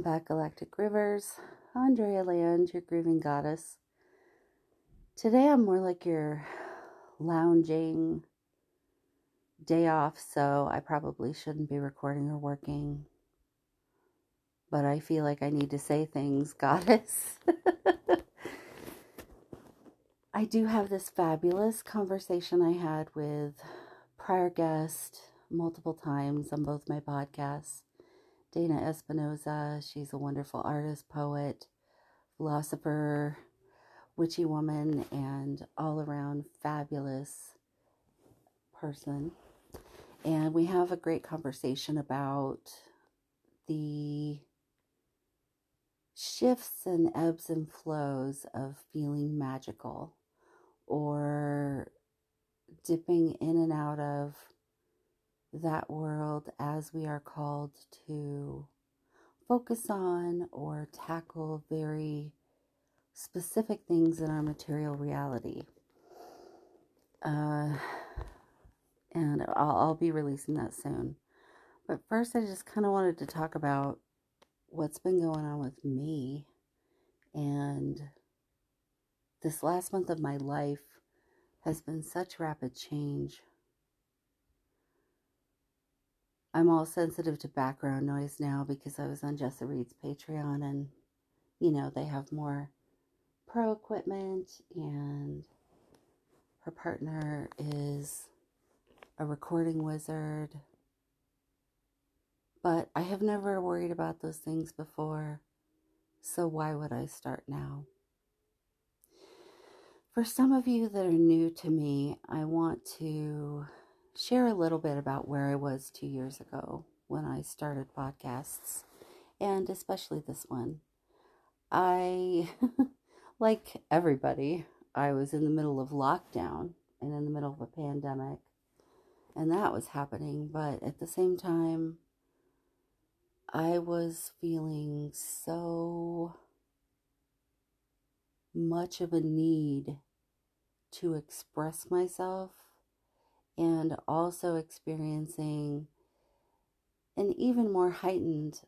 Welcome back, Galactic Rivers. Andrea Land, your grooving goddess. Today I'm more like your lounging day off, so I probably shouldn't be recording or working. But I feel like I need to say things, goddess. I do have this fabulous conversation I had with prior guest multiple times on both my podcasts. Dana Espinoza. She's a wonderful artist, poet, philosopher, witchy woman, and all around fabulous person. And we have a great conversation about the shifts and ebbs and flows of feeling magical or dipping in and out of that world as we are called to focus on or tackle very specific things in our material reality. Uh, and I'll, I'll be releasing that soon. But first, I just kind of wanted to talk about what's been going on with me and this last month of my life has been such rapid change. I'm all sensitive to background noise now because I was on Jessa Reed's Patreon and, you know, they have more pro equipment and her partner is a recording wizard. But I have never worried about those things before, so why would I start now? For some of you that are new to me, I want to share a little bit about where I was two years ago when I started podcasts, and especially this one. I, like everybody, I was in the middle of lockdown and in the middle of a pandemic, and that was happening, but at the same time, I was feeling so much of a need to express myself and also experiencing an even more heightened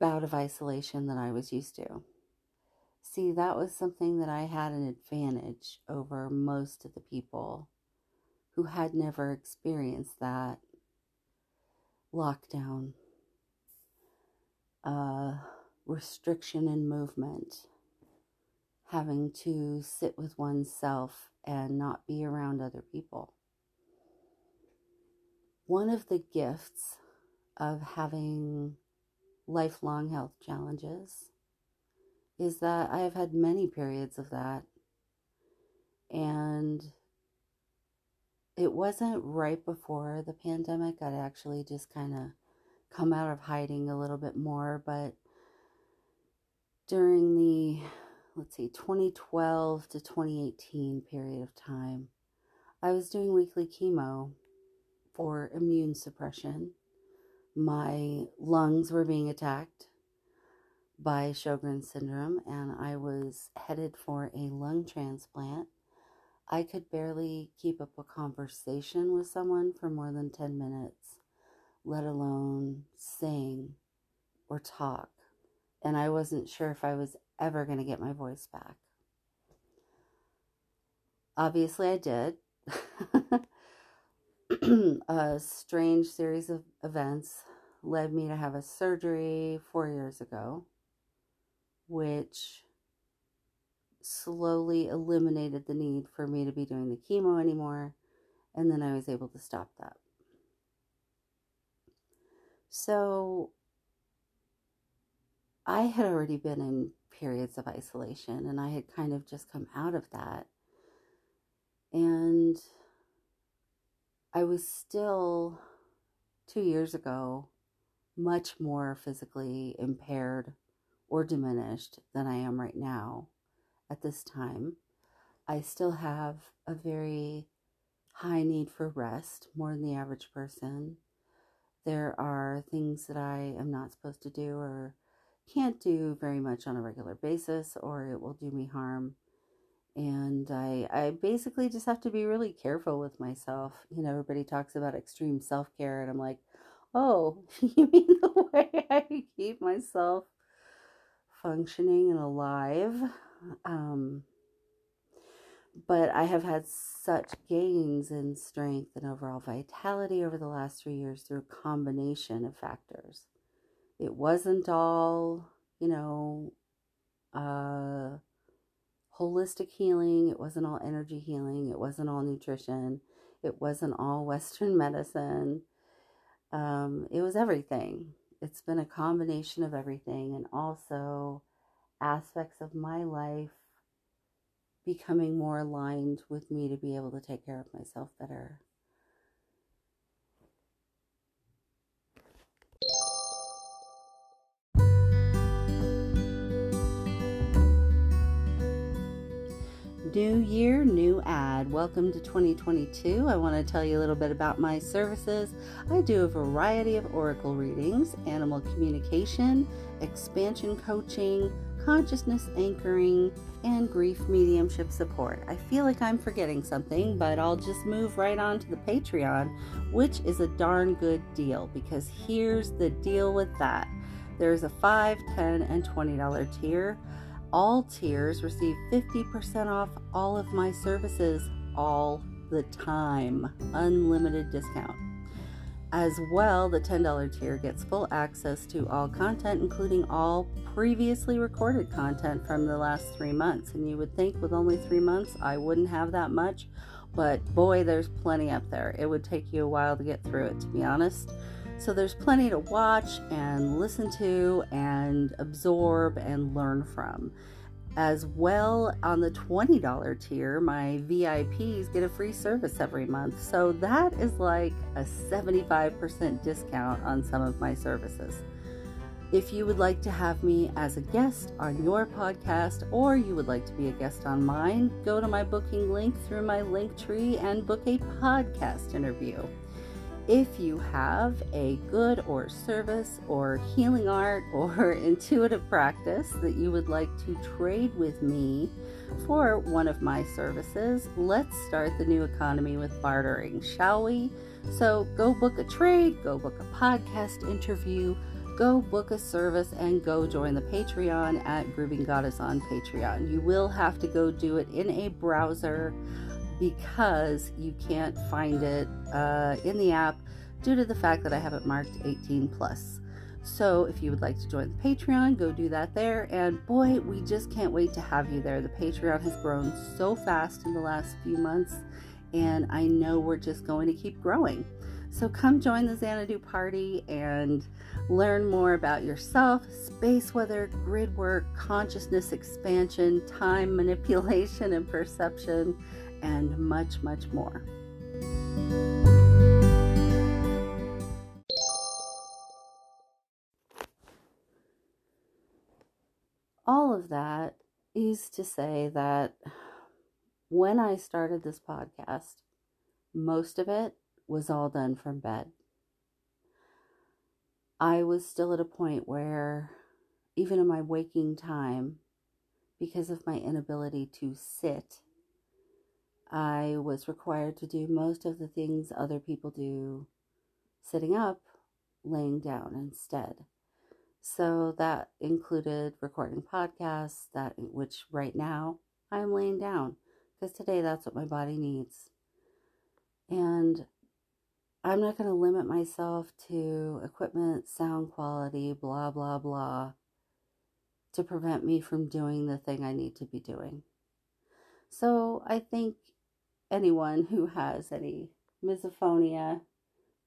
bout of isolation than I was used to. See, that was something that I had an advantage over most of the people who had never experienced that lockdown, uh, restriction in movement, having to sit with oneself and not be around other people. One of the gifts of having lifelong health challenges is that I have had many periods of that. And it wasn't right before the pandemic. I'd actually just kind of come out of hiding a little bit more. But during the, let's see, 2012 to 2018 period of time, I was doing weekly chemo for immune suppression. My lungs were being attacked by Sjogren's syndrome, and I was headed for a lung transplant. I could barely keep up a conversation with someone for more than 10 minutes, let alone sing or talk. And I wasn't sure if I was ever going to get my voice back. Obviously, I did. a strange series of events led me to have a surgery four years ago, which slowly eliminated the need for me to be doing the chemo anymore, and then I was able to stop that. So I had already been in periods of isolation, and I had kind of just come out of that. And I was still, two years ago, much more physically impaired or diminished than I am right now at this time. I still have a very high need for rest, more than the average person. There are things that I am not supposed to do or can't do very much on a regular basis, or it will do me harm. And I, I basically just have to be really careful with myself. You know, everybody talks about extreme self care, and I'm like, oh, you mean the way I keep myself functioning and alive? Um, but I have had such gains in strength and overall vitality over the last three years through a combination of factors. It wasn't all, you know, uh, holistic healing, it wasn't all energy healing, it wasn't all nutrition, it wasn't all Western medicine. Um, it was everything. It's been a combination of everything and also aspects of my life becoming more aligned with me to be able to take care of myself better. New year, new ad. Welcome to 2022. I want to tell you a little bit about my services. I do a variety of oracle readings, animal communication, expansion coaching, consciousness anchoring, and grief mediumship support. I feel like I'm forgetting something, but I'll just move right on to the Patreon, which is a darn good deal because here's the deal with that. There's a 5, 10, and $20 tier. All tiers receive 50% off all of my services all the time. Unlimited discount. As well, the $10 tier gets full access to all content, including all previously recorded content from the last three months. And you would think with only three months, I wouldn't have that much, but boy, there's plenty up there. It would take you a while to get through it, to be honest. So there's plenty to watch and listen to and absorb and learn from. As well, on the $20 tier, my VIPs get a free service every month. So that is like a 75% discount on some of my services. If you would like to have me as a guest on your podcast or you would like to be a guest on mine, go to my booking link through my link tree and book a podcast interview. If you have a good or service or healing art or intuitive practice that you would like to trade with me for one of my services, let's start the new economy with bartering, shall we? So go book a trade, go book a podcast interview, go book a service, and go join the Patreon at Grooving Goddess on Patreon. You will have to go do it in a browser because you can't find it uh, in the app due to the fact that I have it marked 18 plus. So if you would like to join the Patreon, go do that there. And boy, we just can't wait to have you there. The Patreon has grown so fast in the last few months, and I know we're just going to keep growing. So come join the Xanadu party and learn more about yourself, space weather, grid work, consciousness expansion, time manipulation and perception and much, much more. All of that is to say that when I started this podcast, most of it was all done from bed. I was still at a point where, even in my waking time, because of my inability to sit I was required to do most of the things other people do sitting up, laying down instead. So that included recording podcasts, that which right now I'm laying down because today that's what my body needs. And I'm not going to limit myself to equipment, sound quality, blah, blah, blah, to prevent me from doing the thing I need to be doing. So I think anyone who has any misophonia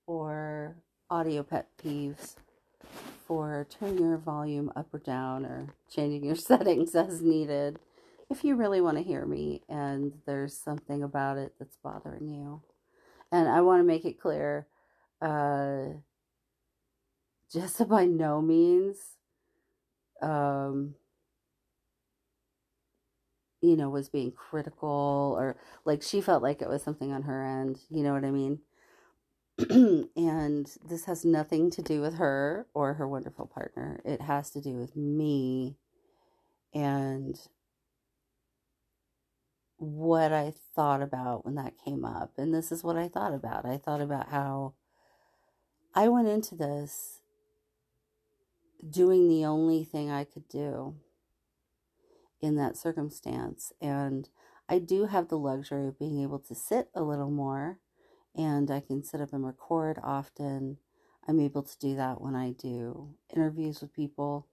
or audio pet peeves for turning your volume up or down or changing your settings as needed if you really want to hear me and there's something about it that's bothering you. And I want to make it clear uh, Jessa by no means um, you know, was being critical or like she felt like it was something on her end. You know what I mean? and this has nothing to do with her or her wonderful partner. It has to do with me and what I thought about when that came up. And this is what I thought about. I thought about how I went into this doing the only thing I could do in that circumstance. And I do have the luxury of being able to sit a little more and I can sit up and record often. I'm able to do that when I do interviews with people,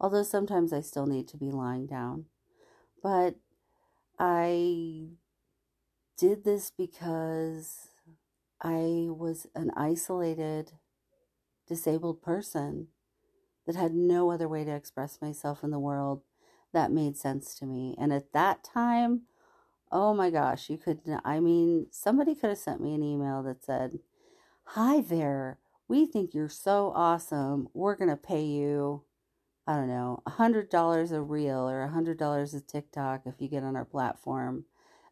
although sometimes I still need to be lying down. But I did this because I was an isolated, disabled person that had no other way to express myself in the world that made sense to me. And at that time, oh my gosh, you could, I mean, somebody could have sent me an email that said, Hi there, we think you're so awesome. We're going to pay you, I don't know, a $100 a reel or a $100 a TikTok if you get on our platform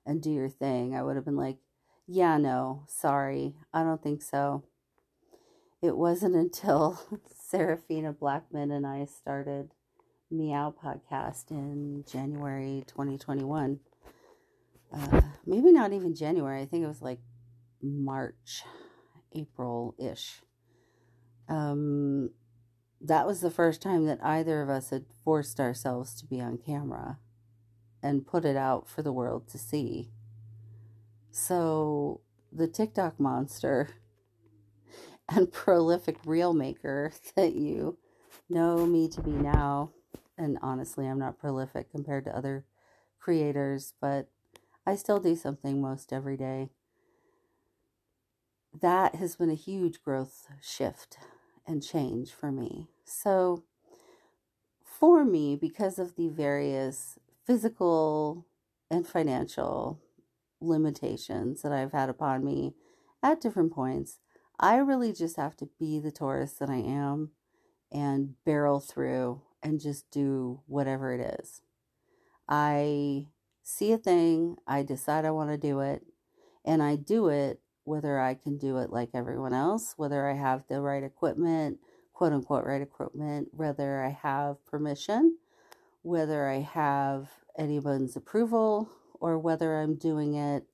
and do your thing. I would have been like, Yeah, no, sorry, I don't think so. It wasn't until Serafina Blackman and I started Meow podcast in January 2021. Uh, maybe not even January. I think it was like March, April ish. Um, that was the first time that either of us had forced ourselves to be on camera and put it out for the world to see. So, the TikTok monster and prolific reel maker that you know me to be now and honestly, I'm not prolific compared to other creators, but I still do something most every day. That has been a huge growth shift and change for me. So, for me, because of the various physical and financial limitations that I've had upon me at different points, I really just have to be the Taurus that I am and barrel through and just do whatever it is. I see a thing, I decide I want to do it, and I do it whether I can do it like everyone else, whether I have the right equipment, quote unquote, right equipment, whether I have permission, whether I have anyone's approval, or whether I'm doing it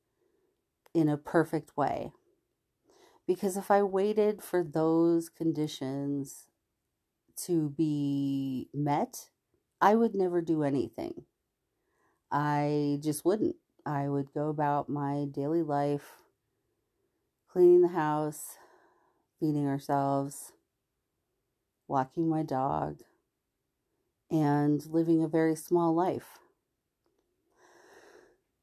in a perfect way. Because if I waited for those conditions to be met, I would never do anything. I just wouldn't. I would go about my daily life, cleaning the house, feeding ourselves, walking my dog, and living a very small life.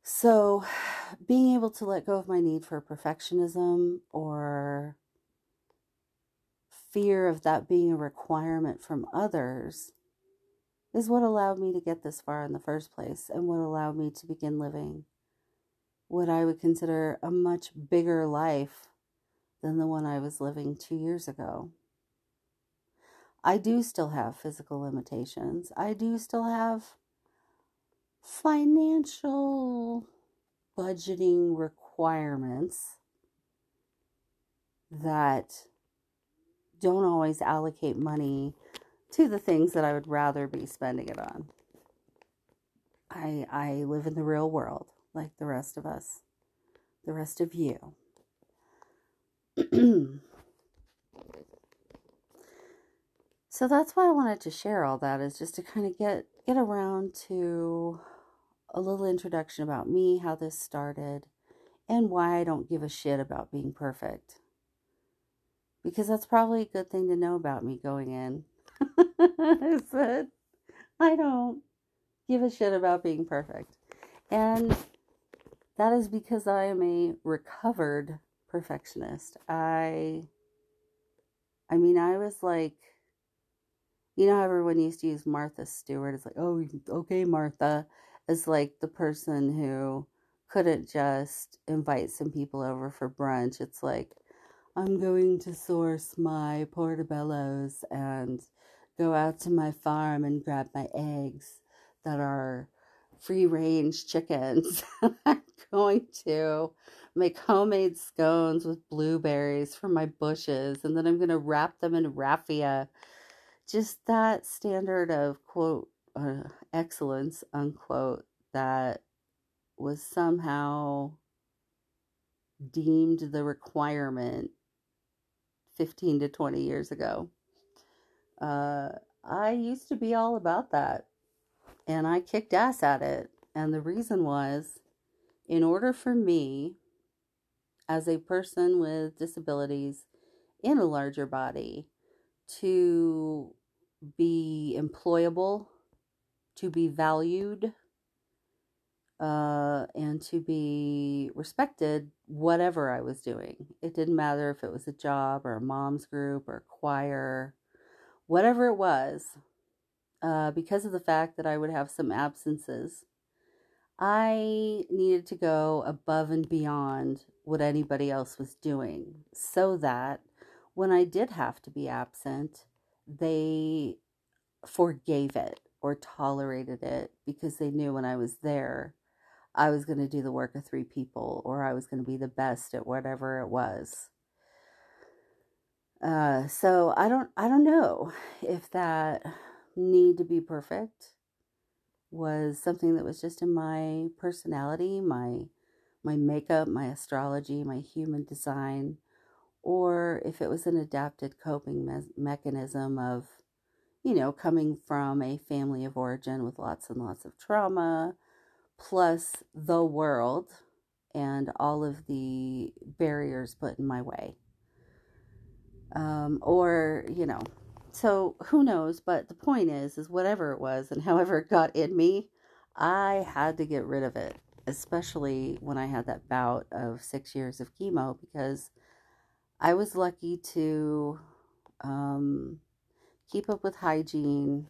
So, being able to let go of my need for perfectionism or fear of that being a requirement from others is what allowed me to get this far in the first place and what allowed me to begin living what I would consider a much bigger life than the one I was living two years ago. I do still have physical limitations. I do still have financial budgeting requirements that don't always allocate money to the things that I would rather be spending it on. I I live in the real world like the rest of us, the rest of you. so that's why I wanted to share all that is just to kind of get get around to a little introduction about me, how this started, and why I don't give a shit about being perfect because that's probably a good thing to know about me going in. I said, I don't give a shit about being perfect. And that is because I am a recovered perfectionist. I I mean, I was like you know how everyone used to use Martha Stewart. It's like, oh, okay, Martha, Is like the person who couldn't just invite some people over for brunch. It's like, I'm going to source my portobellos and go out to my farm and grab my eggs that are free range chickens. I'm going to make homemade scones with blueberries from my bushes, and then I'm going to wrap them in raffia. Just that standard of quote uh, excellence, unquote, that was somehow deemed the requirement 15 to 20 years ago. Uh, I used to be all about that and I kicked ass at it. And the reason was in order for me, as a person with disabilities in a larger body, to be employable, to be valued, uh, and to be respected, whatever I was doing. It didn't matter if it was a job or a mom's group or choir, whatever it was, uh, because of the fact that I would have some absences. I needed to go above and beyond what anybody else was doing so that when I did have to be absent, they forgave it or tolerated it because they knew when I was there, I was going to do the work of three people or I was going to be the best at whatever it was. Uh, so I don't I don't know if that need to be perfect was something that was just in my personality, my my makeup, my astrology, my human design, or if it was an adapted coping me- mechanism of, you know, coming from a family of origin with lots and lots of trauma, plus the world and all of the barriers put in my way. Um, or, you know, so who knows? But the point is, is whatever it was and however it got in me, I had to get rid of it, especially when I had that bout of six years of chemo because I was lucky to um, keep up with hygiene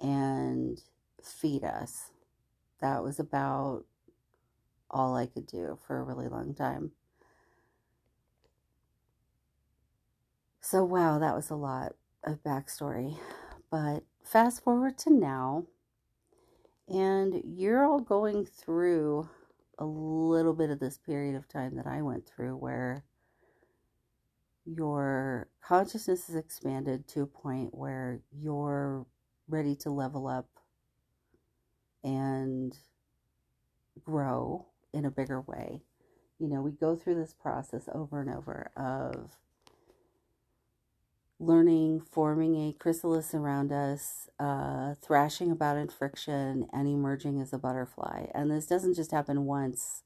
and feed us. That was about all I could do for a really long time. So, wow, that was a lot of backstory. But fast forward to now, and you're all going through a little bit of this period of time that I went through where your consciousness is expanded to a point where you're ready to level up and grow in a bigger way. You know, we go through this process over and over of learning, forming a chrysalis around us, uh, thrashing about in friction, and emerging as a butterfly. And this doesn't just happen once.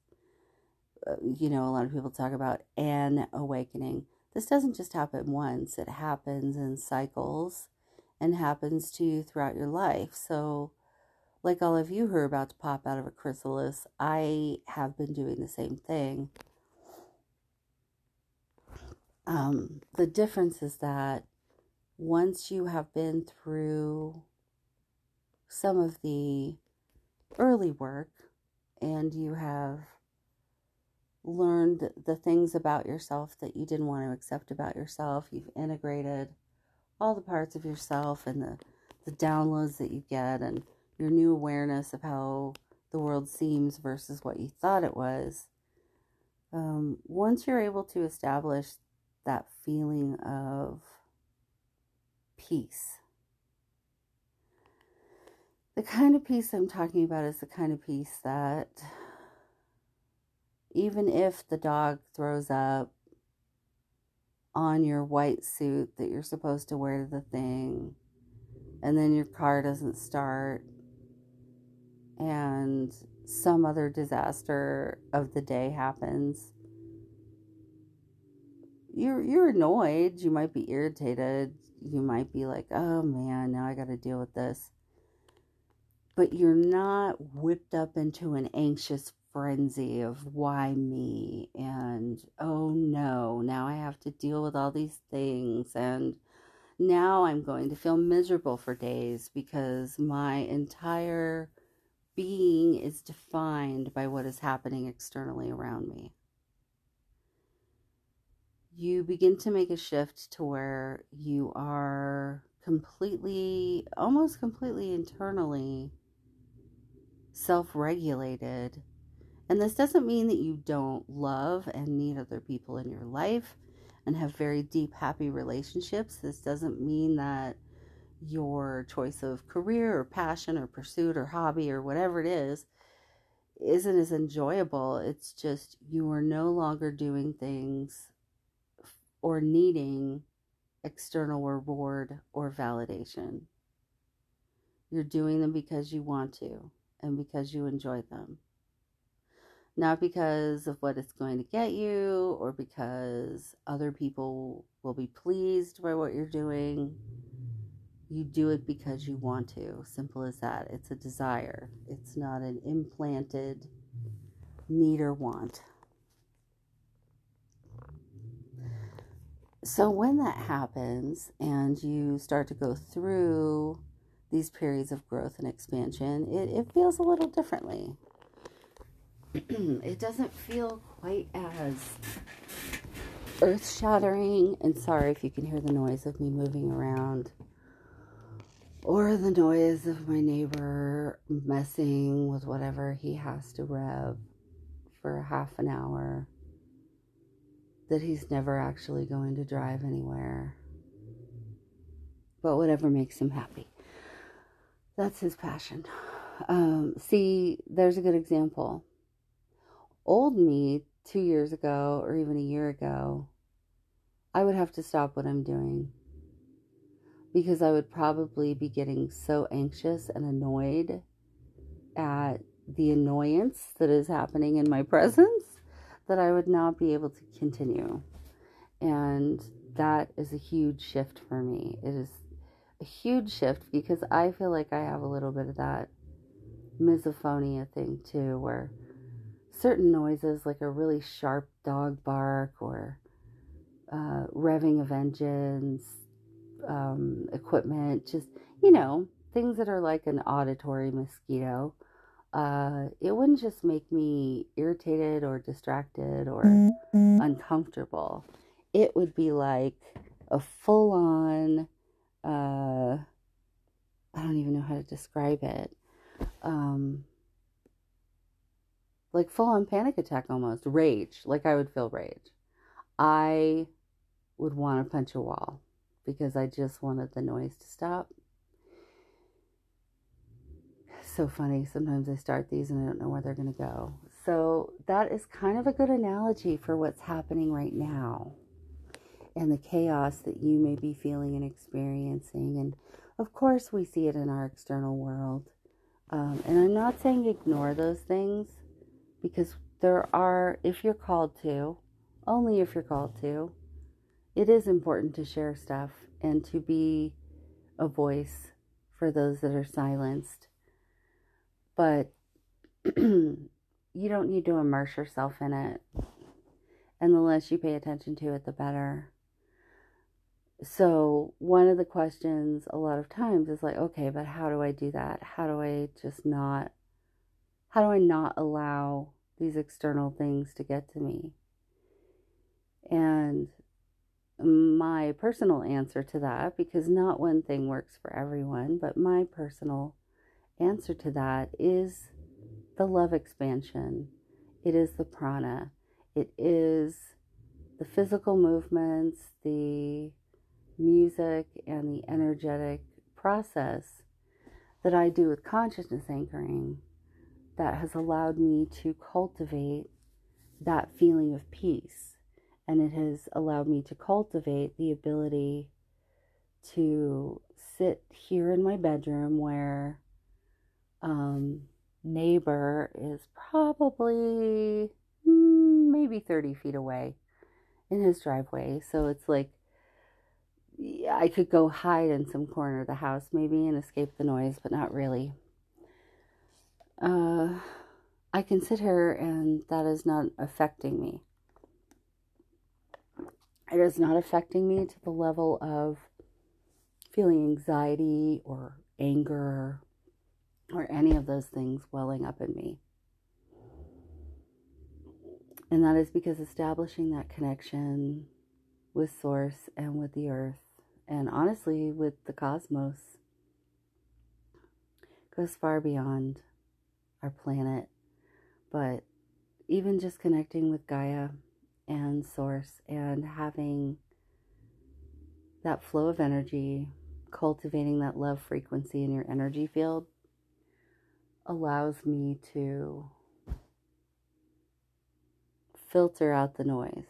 Uh, you know, a lot of people talk about an awakening. This doesn't just happen once, it happens in cycles and happens to you throughout your life. So, like all of you who are about to pop out of a chrysalis, I have been doing the same thing. Um, the difference is that once you have been through some of the early work and you have learned the things about yourself that you didn't want to accept about yourself, you've integrated all the parts of yourself and the, the downloads that you get and your new awareness of how the world seems versus what you thought it was. Um, once you're able to establish that feeling of peace, the kind of peace I'm talking about is the kind of peace that even if the dog throws up on your white suit that you're supposed to wear to the thing, and then your car doesn't start, and some other disaster of the day happens, you're you're annoyed. You might be irritated. You might be like, "Oh man, now I got to deal with this." But you're not whipped up into an anxious frenzy of why me and oh no, now I have to deal with all these things and now I'm going to feel miserable for days because my entire being is defined by what is happening externally around me. You begin to make a shift to where you are completely, almost completely internally self regulated. And this doesn't mean that you don't love and need other people in your life and have very deep, happy relationships. This doesn't mean that your choice of career or passion or pursuit or hobby or whatever it is isn't as enjoyable. It's just you are no longer doing things or needing external reward or validation. You're doing them because you want to and because you enjoy them. Not because of what it's going to get you or because other people will be pleased by what you're doing. You do it because you want to. Simple as that. It's a desire, it's not an implanted need or want. So, when that happens and you start to go through these periods of growth and expansion, it, it feels a little differently. it doesn't feel quite as earth shattering. And sorry if you can hear the noise of me moving around or the noise of my neighbor messing with whatever he has to rev for half an hour that he's never actually going to drive anywhere. But whatever makes him happy. That's his passion. Um, see, there's a good example. Old me, two years ago or even a year ago, I would have to stop what I'm doing because I would probably be getting so anxious and annoyed at the annoyance that is happening in my presence that I would not be able to continue. And that is a huge shift for me. It is a huge shift because I feel like I have a little bit of that misophonia thing too, where certain noises, like a really sharp dog bark or uh, revving of engines, um, equipment, just, you know, things that are like an auditory mosquito, uh, it wouldn't just make me irritated or distracted or mm-hmm. uncomfortable. It would be like a full on, uh, I don't even know how to describe it. Um, like full on panic attack almost, rage. Like I would feel rage. I would want to punch a wall because I just wanted the noise to stop. So funny. Sometimes I start these and I don't know where they're going to go. So, that is kind of a good analogy for what's happening right now and the chaos that you may be feeling and experiencing. And of course, we see it in our external world. Um, and I'm not saying ignore those things because there are, if you're called to, only if you're called to, it is important to share stuff and to be a voice for those that are silenced. But you don't need to immerse yourself in it. And the less you pay attention to it, the better. So, one of the questions a lot of times is like, okay, but how do I do that? How do I just not, how do I not allow these external things to get to me? And my personal answer to that, because not one thing works for everyone, but my personal answer to that is the love expansion. It is the prana. It is the physical movements, the music, and the energetic process that I do with consciousness anchoring that has allowed me to cultivate that feeling of peace and it has allowed me to cultivate the ability to sit here in my bedroom where um, neighbor is probably mm, maybe 30 feet away in his driveway. So it's like I could go hide in some corner of the house maybe and escape the noise, but not really. Uh, I can sit here and that is not affecting me. It is not affecting me to the level of feeling anxiety or anger or any of those things welling up in me. And that is because establishing that connection with Source and with the earth, and honestly with the cosmos, goes far beyond our planet, but even just connecting with Gaia and Source and having that flow of energy, cultivating that love frequency in your energy field allows me to filter out the noise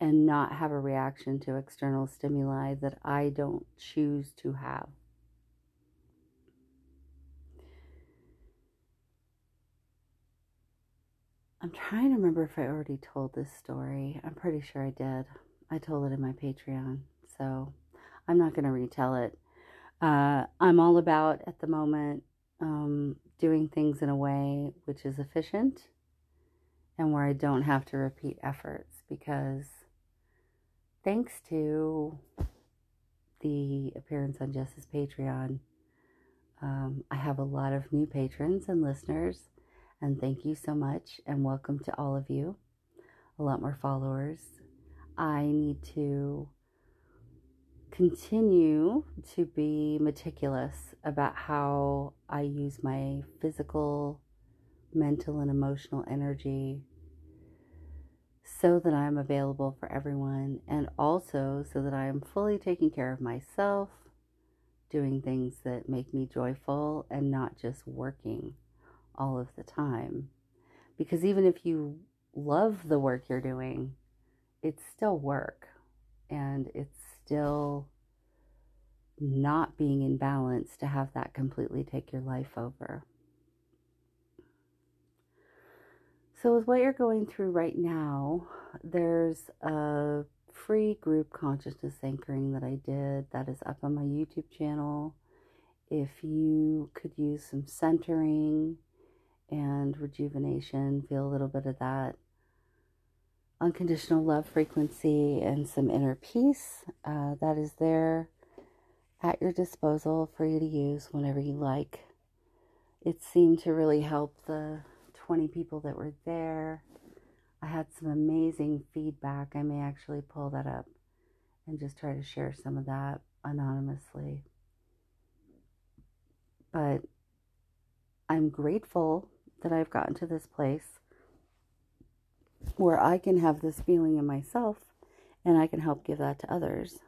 and not have a reaction to external stimuli that I don't choose to have. I'm trying to remember if I already told this story. I'm pretty sure I did. I told it in my Patreon, so I'm not going to retell it. Uh, I'm all about at the moment um, doing things in a way which is efficient and where I don't have to repeat efforts because thanks to the appearance on Jess's Patreon, um, I have a lot of new patrons and listeners, and thank you so much, and welcome to all of you. A lot more followers. I need to continue to be meticulous about how I use my physical, mental, and emotional energy so that I'm available for everyone and also so that I am fully taking care of myself, doing things that make me joyful and not just working all of the time. Because even if you love the work you're doing, it's still work and it's still not being in balance to have that completely take your life over. So, with what you're going through right now, there's a free group consciousness anchoring that I did that is up on my YouTube channel. If you could use some centering and rejuvenation, feel a little bit of that unconditional love frequency and some inner peace, uh, that is there at your disposal for you to use whenever you like. It seemed to really help the 20 people that were there. I had some amazing feedback. I may actually pull that up and just try to share some of that anonymously. But I'm grateful that I've gotten to this place where I can have this feeling in myself and I can help give that to others.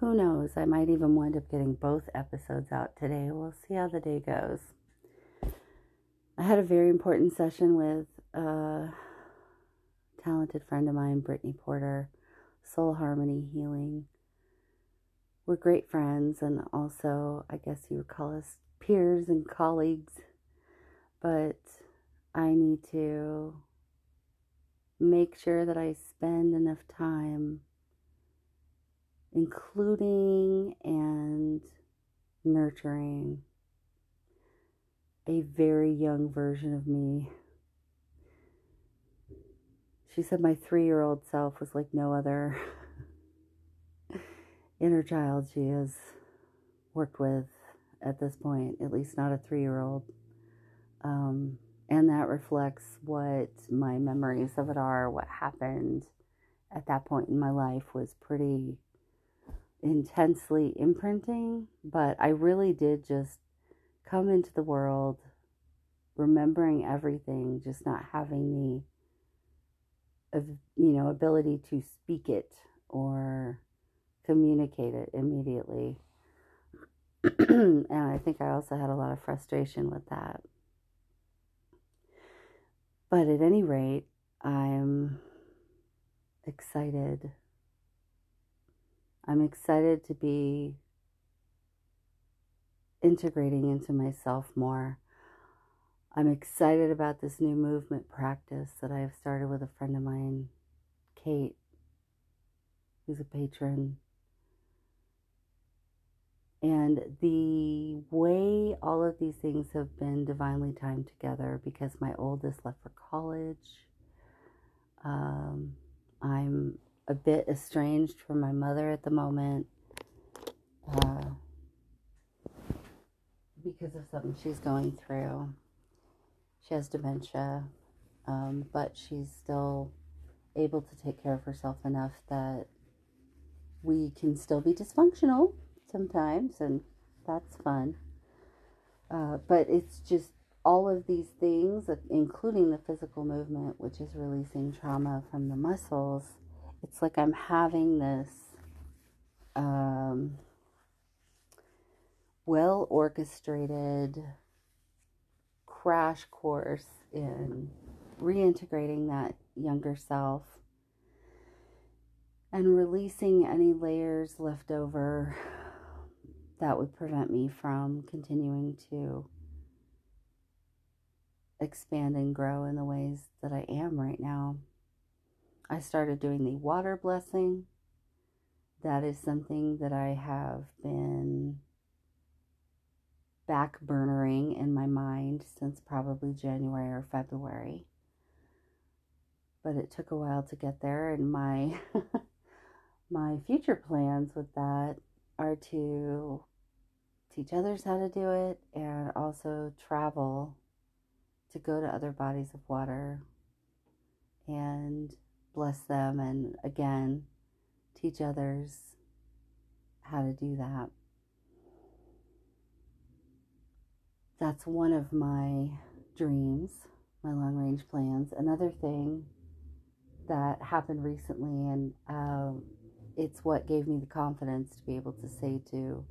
Who knows? I might even wind up getting both episodes out today. We'll see how the day goes. I had a very important session with a talented friend of mine, Brittany Porter, Soul Harmony Healing. We're great friends, and also, I guess you would call us peers and colleagues. But I need to make sure that I spend enough time including and nurturing a very young version of me. She said my three year old self was like no other inner child she has worked with at this point, at least not a three year old. Um, and that reflects what my memories of it are, what happened at that point in my life was pretty intensely imprinting, but I really did just come into the world remembering everything, just not having the you know ability to speak it or communicate it immediately. and I think I also had a lot of frustration with that. But at any rate, I'm excited I'm excited to be integrating into myself more. I'm excited about this new movement practice that I have started with a friend of mine, Kate, who's a patron. And the way all of these things have been divinely timed together because my oldest left for college. Um, I'm a bit estranged from my mother at the moment uh, because of something she's going through. She has dementia, um, but she's still able to take care of herself enough that we can still be dysfunctional sometimes and that's fun. Uh, but it's just all of these things, including the physical movement, which is releasing trauma from the muscles. It's like I'm having this um, well orchestrated crash course in reintegrating that younger self and releasing any layers left over that would prevent me from continuing to expand and grow in the ways that I am right now. I started doing the water blessing. That is something that I have been back burnering in my mind since probably January or February. But it took a while to get there and my my future plans with that are to teach others how to do it and also travel to go to other bodies of water and bless them and again teach others how to do that. That's one of my dreams, my long range plans. Another thing that happened recently, and um, it's what gave me the confidence to be able to say to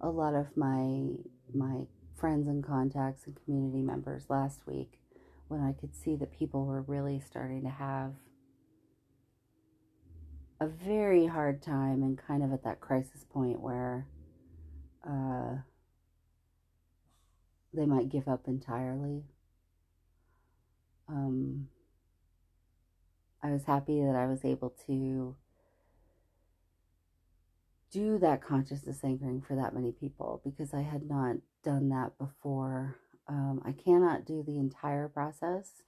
a lot of my my friends and contacts and community members last week when I could see that people were really starting to have a very hard time and kind of at that crisis point where uh, they might give up entirely. Um, I was happy that I was able to do that consciousness anchoring for that many people because I had not done that before. Um, I cannot do the entire process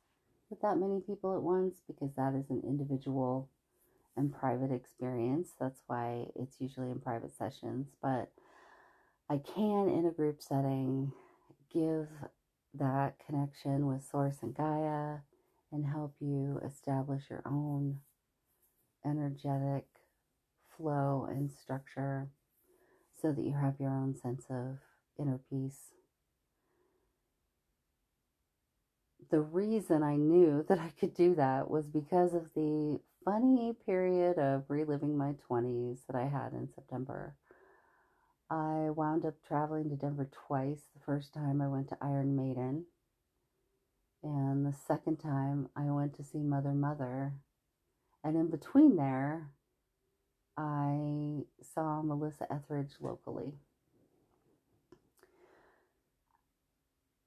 with that many people at once because that is an individual and private experience. That's why it's usually in private sessions. But I can, in a group setting, give that connection with Source and Gaia and help you establish your own energetic flow and structure so that you have your own sense of inner peace. The reason I knew that I could do that was because of the funny period of reliving my 20s that I had in September. I wound up traveling to Denver twice. The first time I went to Iron Maiden, and the second time I went to see Mother Mother. And in between there, I saw Melissa Etheridge locally.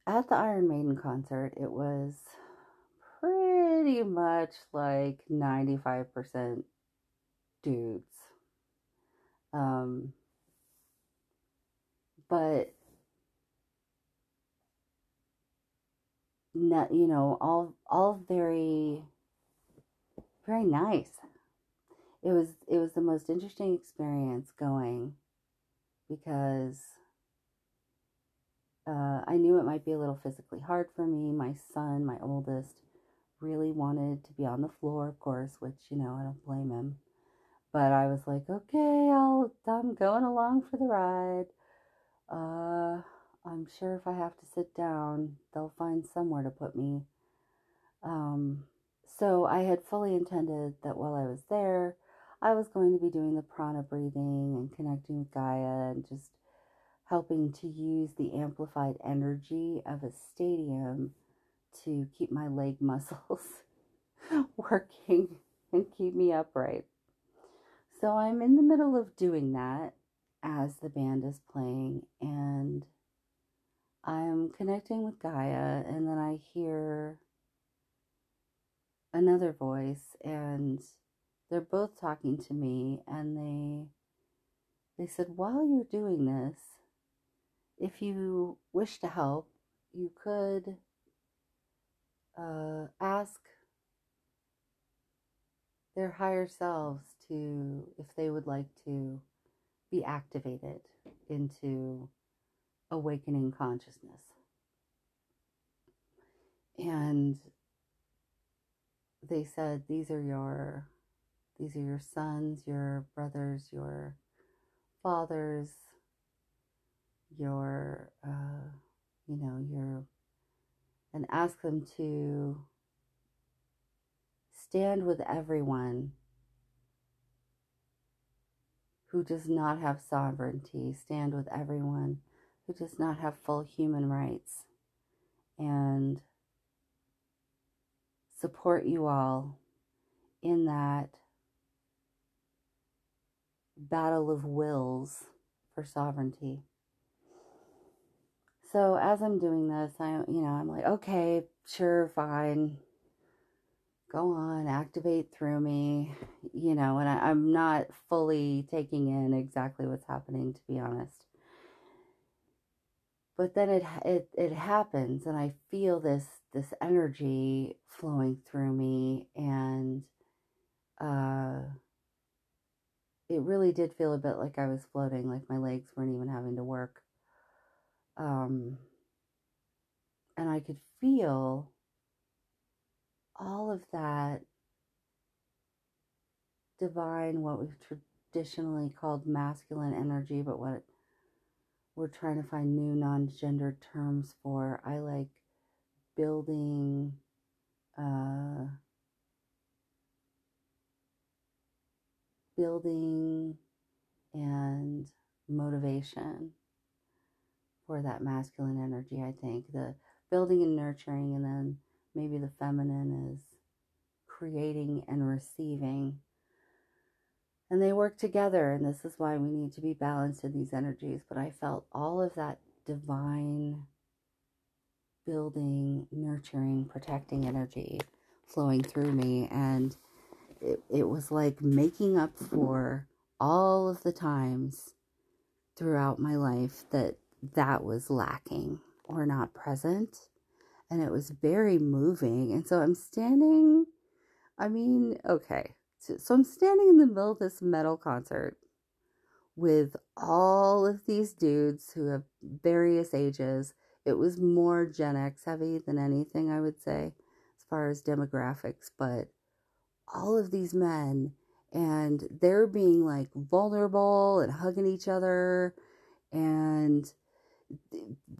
At the Iron Maiden concert, it was pretty much like 95% dudes. Um, but not, you know, all all very very nice it was it was the most interesting experience going because uh, I knew it might be a little physically hard for me. My son, my oldest, really wanted to be on the floor, of course, which you know I don't blame him. But I was like, okay, I'll I'm going along for the ride. Uh, I'm sure if I have to sit down, they'll find somewhere to put me. Um, so I had fully intended that while I was there, I was going to be doing the prana breathing and connecting with Gaia and just helping to use the amplified energy of a stadium to keep my leg muscles working and keep me upright. So I'm in the middle of doing that as the band is playing and I'm connecting with Gaia and then I hear another voice and they're both talking to me and they they said while you're doing this if you wish to help you could uh, ask their higher selves to if they would like to be activated into awakening consciousness. And they said these are your these are your sons, your brothers, your fathers, your, uh, you know, your, and ask them to stand with everyone who does not have sovereignty, stand with everyone who does not have full human rights, and support you all in that battle of wills for sovereignty. So as I'm doing this, I you know, I'm like, okay, sure, fine. Go on, activate through me, you know, and I, I'm not fully taking in exactly what's happening, to be honest. But then it it it happens, and I feel this this energy flowing through me, and uh, it really did feel a bit like I was floating, like my legs weren't even having to work. Um, and I could feel all of that divine, what we've traditionally called masculine energy, but what we're trying to find new non gendered terms for. I like building, uh, building and motivation for that masculine energy, I think. The building and nurturing, and then maybe the feminine is creating and receiving. And they work together, and this is why we need to be balanced in these energies. But I felt all of that divine building, nurturing, protecting energy flowing through me. And it, it was like making up for all of the times throughout my life that that was lacking or not present. And it was very moving. And so I'm standing, I mean, okay. So, so I'm standing in the middle of this metal concert with all of these dudes who have various ages. It was more Gen X heavy than anything, I would say, as far as demographics. But all of these men, and they're being like vulnerable and hugging each other. And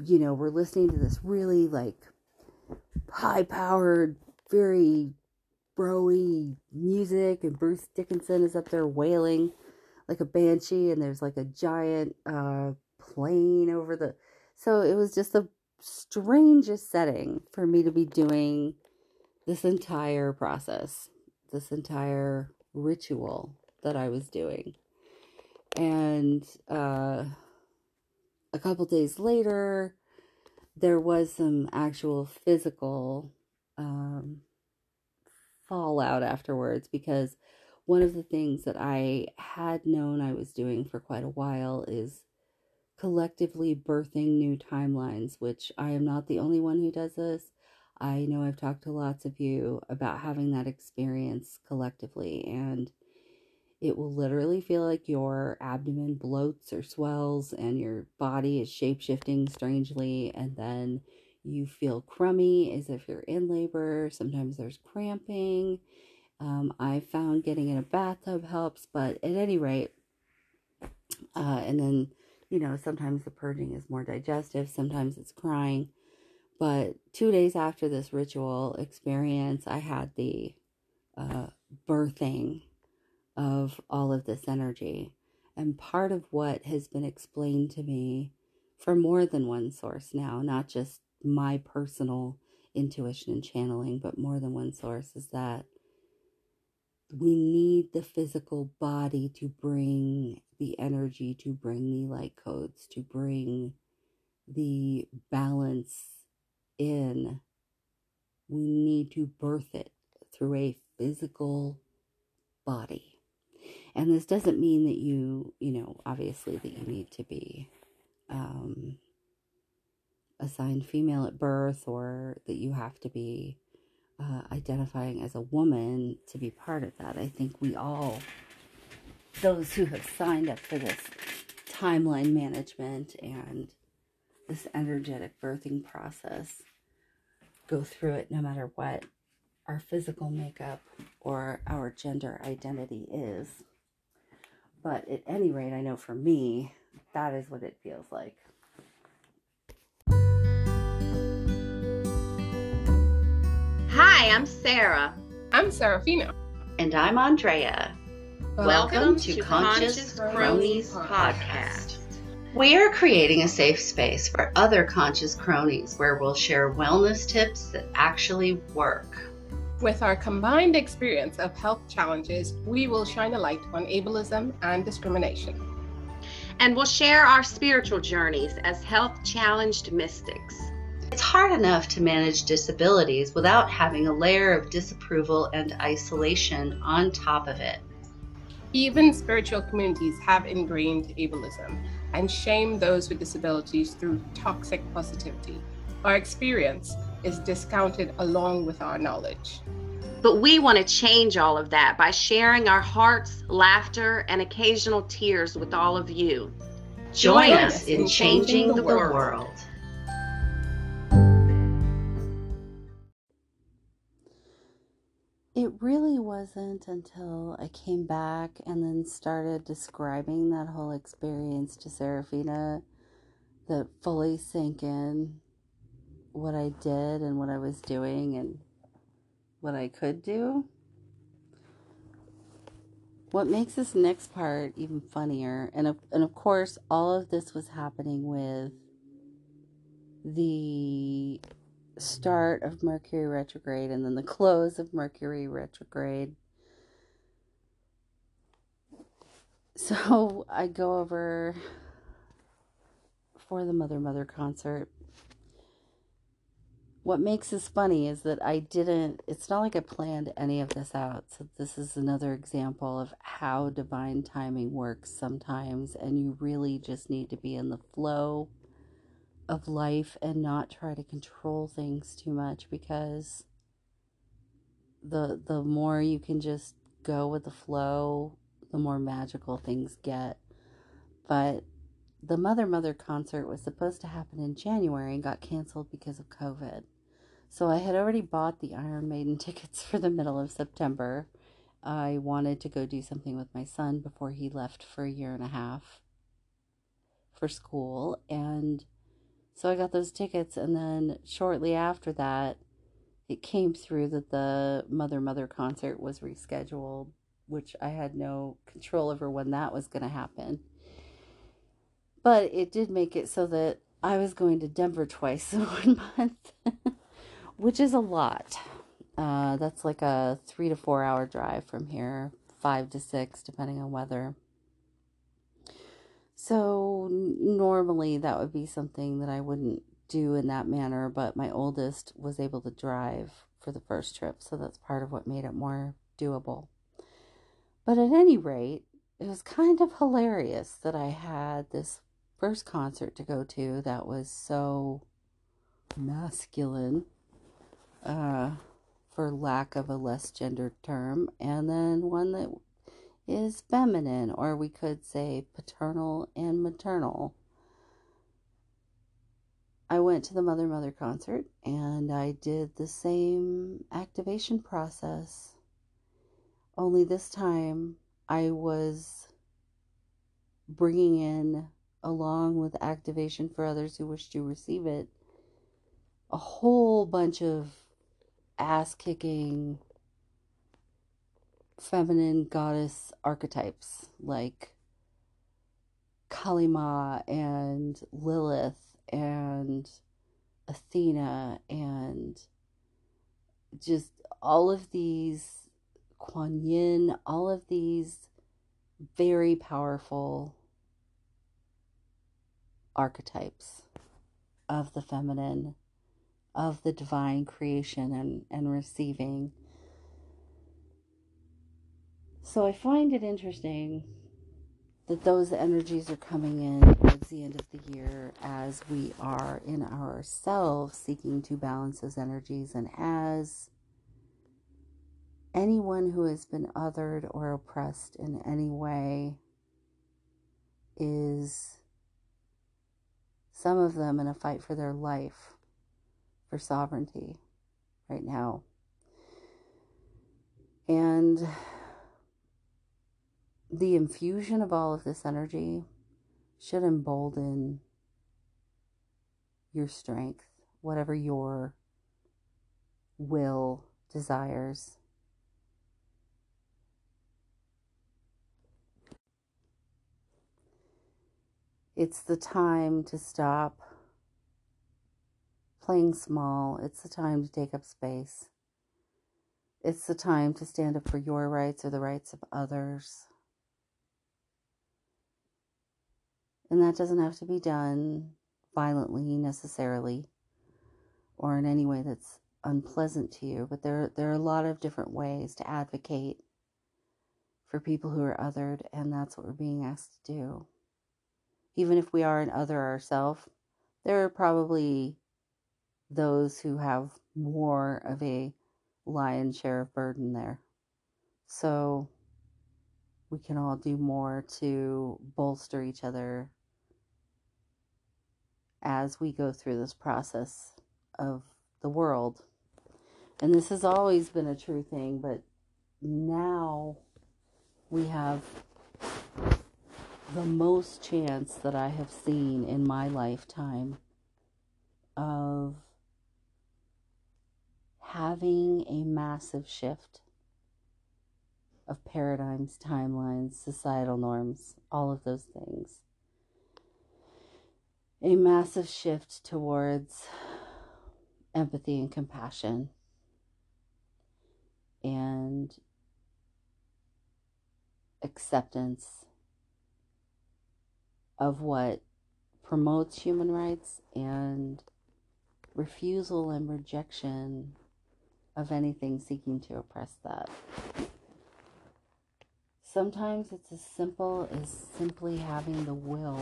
you know, we're listening to this really like high powered, very broy music, and Bruce Dickinson is up there wailing like a banshee, and there's like a giant uh, plane over the. So it was just the strangest setting for me to be doing this entire process, this entire ritual that I was doing. And uh, a couple days later, there was some actual physical um, fallout afterwards because one of the things that I had known I was doing for quite a while is collectively birthing new timelines, which I am not the only one who does this. I know I've talked to lots of you about having that experience collectively, and it will literally feel like your abdomen bloats or swells and your body is shape shifting strangely, and then you feel crummy as if you're in labor. Sometimes there's cramping. Um, I found getting in a bathtub helps, but at any rate, uh, and then, you know, sometimes the purging is more digestive, sometimes it's crying. But two days after this ritual experience, I had the uh, birthing of all of this energy. And part of what has been explained to me for more than one source now, not just my personal intuition and channeling, but more than one source, is that we need the physical body to bring the energy, to bring the light codes, to bring the balance in. We need to birth it through a physical body. And this doesn't mean that you, you know, obviously that you need to be um, assigned female at birth or that you have to be uh, identifying as a woman to be part of that. I think we all, those who have signed up for this timeline management and this energetic birthing process, go through it no matter what our physical makeup or our gender identity is. But at any rate, I know for me, that is what it feels like. Hi, I'm Sarah. I'm Serafina. And I'm Andrea. Welcome, Welcome to, to Conscious, Conscious Cronies, Cronies Podcast. Podcast. We are creating a safe space for other conscious cronies where we'll share wellness tips that actually work. With our combined experience of health challenges, we will shine a light on ableism and discrimination. And we'll share our spiritual journeys as health challenged mystics. It's hard enough to manage disabilities without having a layer of disapproval and isolation on top of it. Even spiritual communities have ingrained ableism and shame those with disabilities through toxic positivity. Our experience is discounted along with our knowledge. But we want to change all of that by sharing our hearts, laughter, and occasional tears with all of you. Join, us in changing the world. It really wasn't until I came back and then started describing that whole experience to Serafina that fully sank in what I did and what I was doing and what I could do. What makes this next part even funnier, and of, and of course, all of this was happening with the start of Mercury retrograde and then the close of Mercury retrograde. So I go over for the Mother Mother concert. What makes this funny is that I didn't, it's not like I planned any of this out. So, this is another example of how divine timing works sometimes, and you really just need to be in the flow of life and not try to control things too much because the the more you can just go with the flow, the more magical things get. But the Mother Mother concert was supposed to happen in January and got canceled because of COVID. So I had already bought the Iron Maiden tickets for the middle of September. I wanted to go do something with my son before he left for a year and a half for school and so I got those tickets, and then shortly after that, it came through that the Mother Mother concert was rescheduled, which I had no control over when that was going to happen. But it did make it so that I was going to Denver twice in one month, which is a lot. Uh, that's like a three to four hour drive from here, five to six, depending on weather. So normally that would be something that I wouldn't do in that manner, but my oldest was able to drive for the first trip, so that's part of what made it more doable. But at any rate, it was kind of hilarious that I had this first concert to go to that was so masculine, uh, for lack of a less gendered term, and then one that is feminine, or we could say paternal and maternal. I went to the Mother Mother concert and I did the same activation process. Only this time I was bringing in, along with activation for others who wish to receive it, a whole bunch of ass kicking feminine goddess archetypes like Kali Ma and Lilith and Athena and just all of these Kuan Yin, all of these very powerful archetypes of the feminine, of the divine creation and, and receiving so I find it interesting that those energies are coming in towards the end of the year as we are in ourselves seeking to balance those energies and as anyone who has been othered or oppressed in any way is some of them in a fight for their life for sovereignty right now. And the infusion of all of this energy should embolden your strength, whatever your will desires. It's the time to stop playing small. It's the time to take up space. It's the time to stand up for your rights or the rights of others. And that doesn't have to be done violently necessarily or in any way that's unpleasant to you, but there there are a lot of different ways to advocate for people who are othered and that's what we're being asked to do. Even if we are an other ourselves, there are probably those who have more of a lion's share of burden there. So we can all do more to bolster each other as we go through this process of the world. And this has always been a true thing, but now we have the most chance that I have seen in my lifetime of having a massive shift of paradigms, timelines, societal norms, all of those things. A massive shift towards empathy and compassion and acceptance of what promotes human rights and refusal and rejection of anything seeking to oppress that. Sometimes it's as simple as simply having the will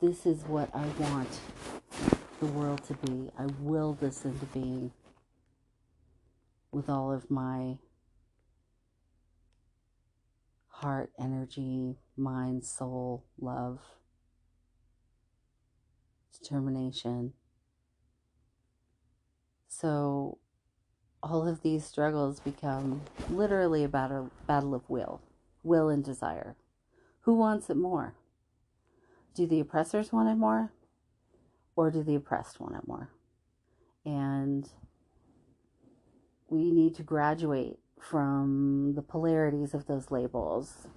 this is what I want the world to be. I will this into being with all of my heart, energy, mind, soul, love, determination. So all of these struggles become literally a battle, battle of will, will and desire. Who wants it more? Do the oppressors want it more? Or do the oppressed want it more? And we need to graduate from the polarities of those labels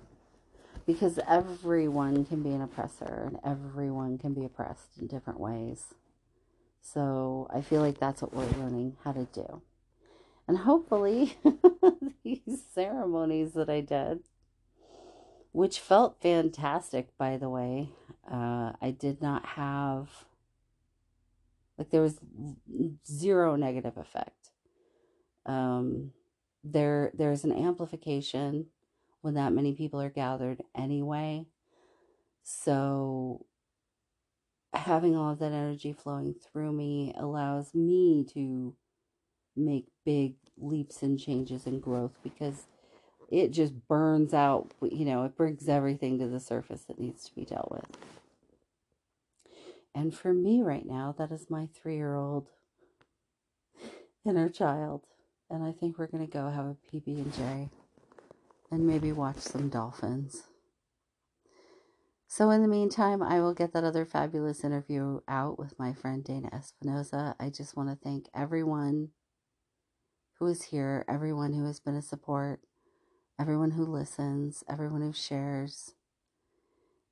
because everyone can be an oppressor and everyone can be oppressed in different ways. So I feel like that's what we're learning how to do. And hopefully, these ceremonies that I did, which felt fantastic, by the way, uh, I did not have, like, there was zero negative effect. Um, there, there's an amplification when that many people are gathered anyway. So having all of that energy flowing through me allows me to make big leaps and changes and growth because it just burns out, you know, it brings everything to the surface that needs to be dealt with. And for me right now, that is my three year old inner child. And I think we're going to go have a PB and J and maybe watch some dolphins. So, in the meantime, I will get that other fabulous interview out with my friend Dana Espinosa. I just want to thank everyone who is here, everyone who has been a support, everyone who listens, everyone who shares,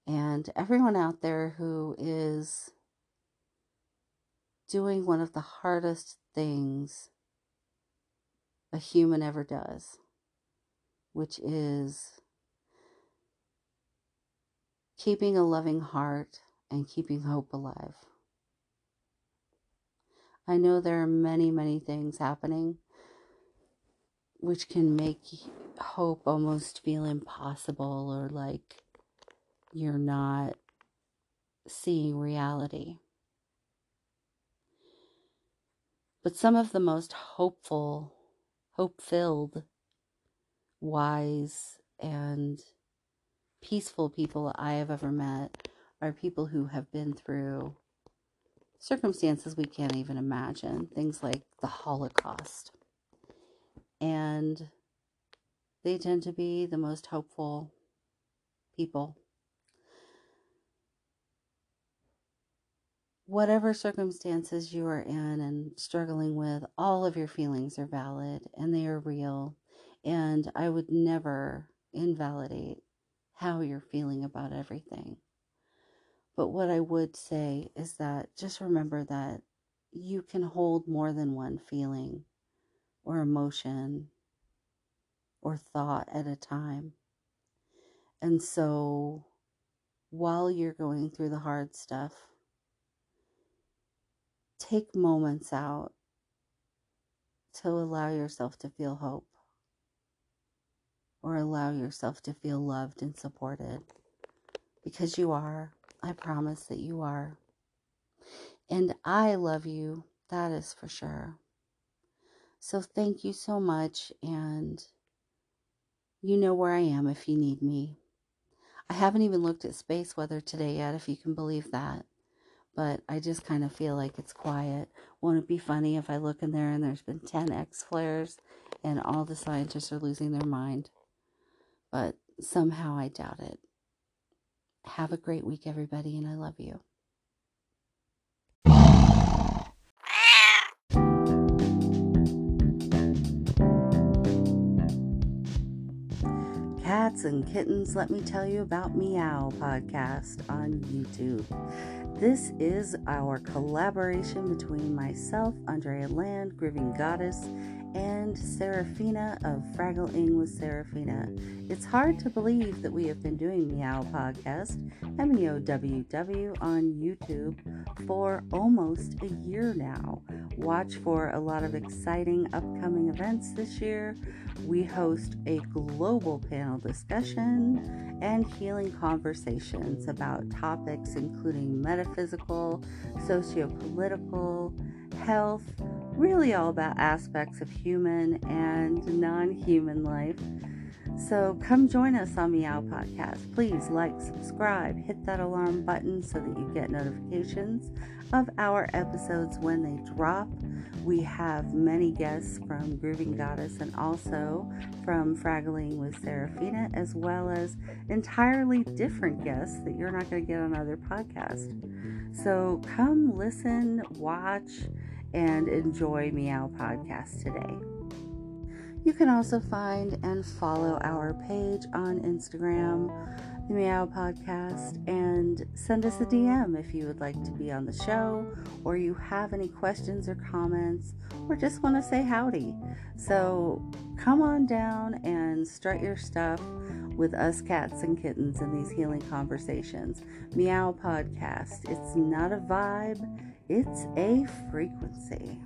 and everyone out there who is doing one of the hardest things a human ever does, which is keeping a loving heart and keeping hope alive. I know there are many, many things happening which can make hope almost feel impossible or like you're not seeing reality. But some of the most hopeful, hope filled, wise, and peaceful people I have ever met are people who have been through circumstances we can't even imagine, things like the Holocaust. And they tend to be the most hopeful people. whatever circumstances you are in and struggling with, all of your feelings are valid and they are real. And I would never invalidate how you're feeling about everything. But what I would say is that just remember that you can hold more than one feeling or emotion or thought at a time. And so while you're going through the hard stuff, take moments out to allow yourself to feel hope or allow yourself to feel loved and supported because you are. I promise that you are. And I love you, that is for sure. So thank you so much. And you know where I am if you need me. I haven't even looked at space weather today yet, if you can believe that. But I just kind of feel like it's quiet. Won't it be funny if I look in there and there's been 10 X flares and all the scientists are losing their mind? But somehow I doubt it. Have a great week, everybody, and I love you. Cats and kittens, let me tell you about Meow podcast on YouTube. This is our collaboration between myself, Andrea Land, Grieving Goddess, and Serafina of Fraggling with Serafina. It's hard to believe that we have been doing Meow Podcast, M E O W W, on YouTube for almost a year now. Watch for a lot of exciting upcoming events this year. We host a global panel discussion and healing conversations about topics including metaphysical, socio political, health, really all about aspects of human and non human life. So come join us on Meow Podcast. Please like, subscribe, hit that alarm button so that you get notifications of our episodes when they drop. We have many guests from Grooving Goddess and also from Fraggling with Serafina, as well as entirely different guests that you're not going to get on other podcasts. So come listen, watch, and enjoy Meow Podcast today. You can also find and follow our page on Instagram, the Meow Podcast, and send us a DM if you would like to be on the show or you have any questions or comments or just want to say howdy. So come on down and strut your stuff with us cats and kittens in these healing conversations. Meow Podcast. It's not a vibe, it's a frequency.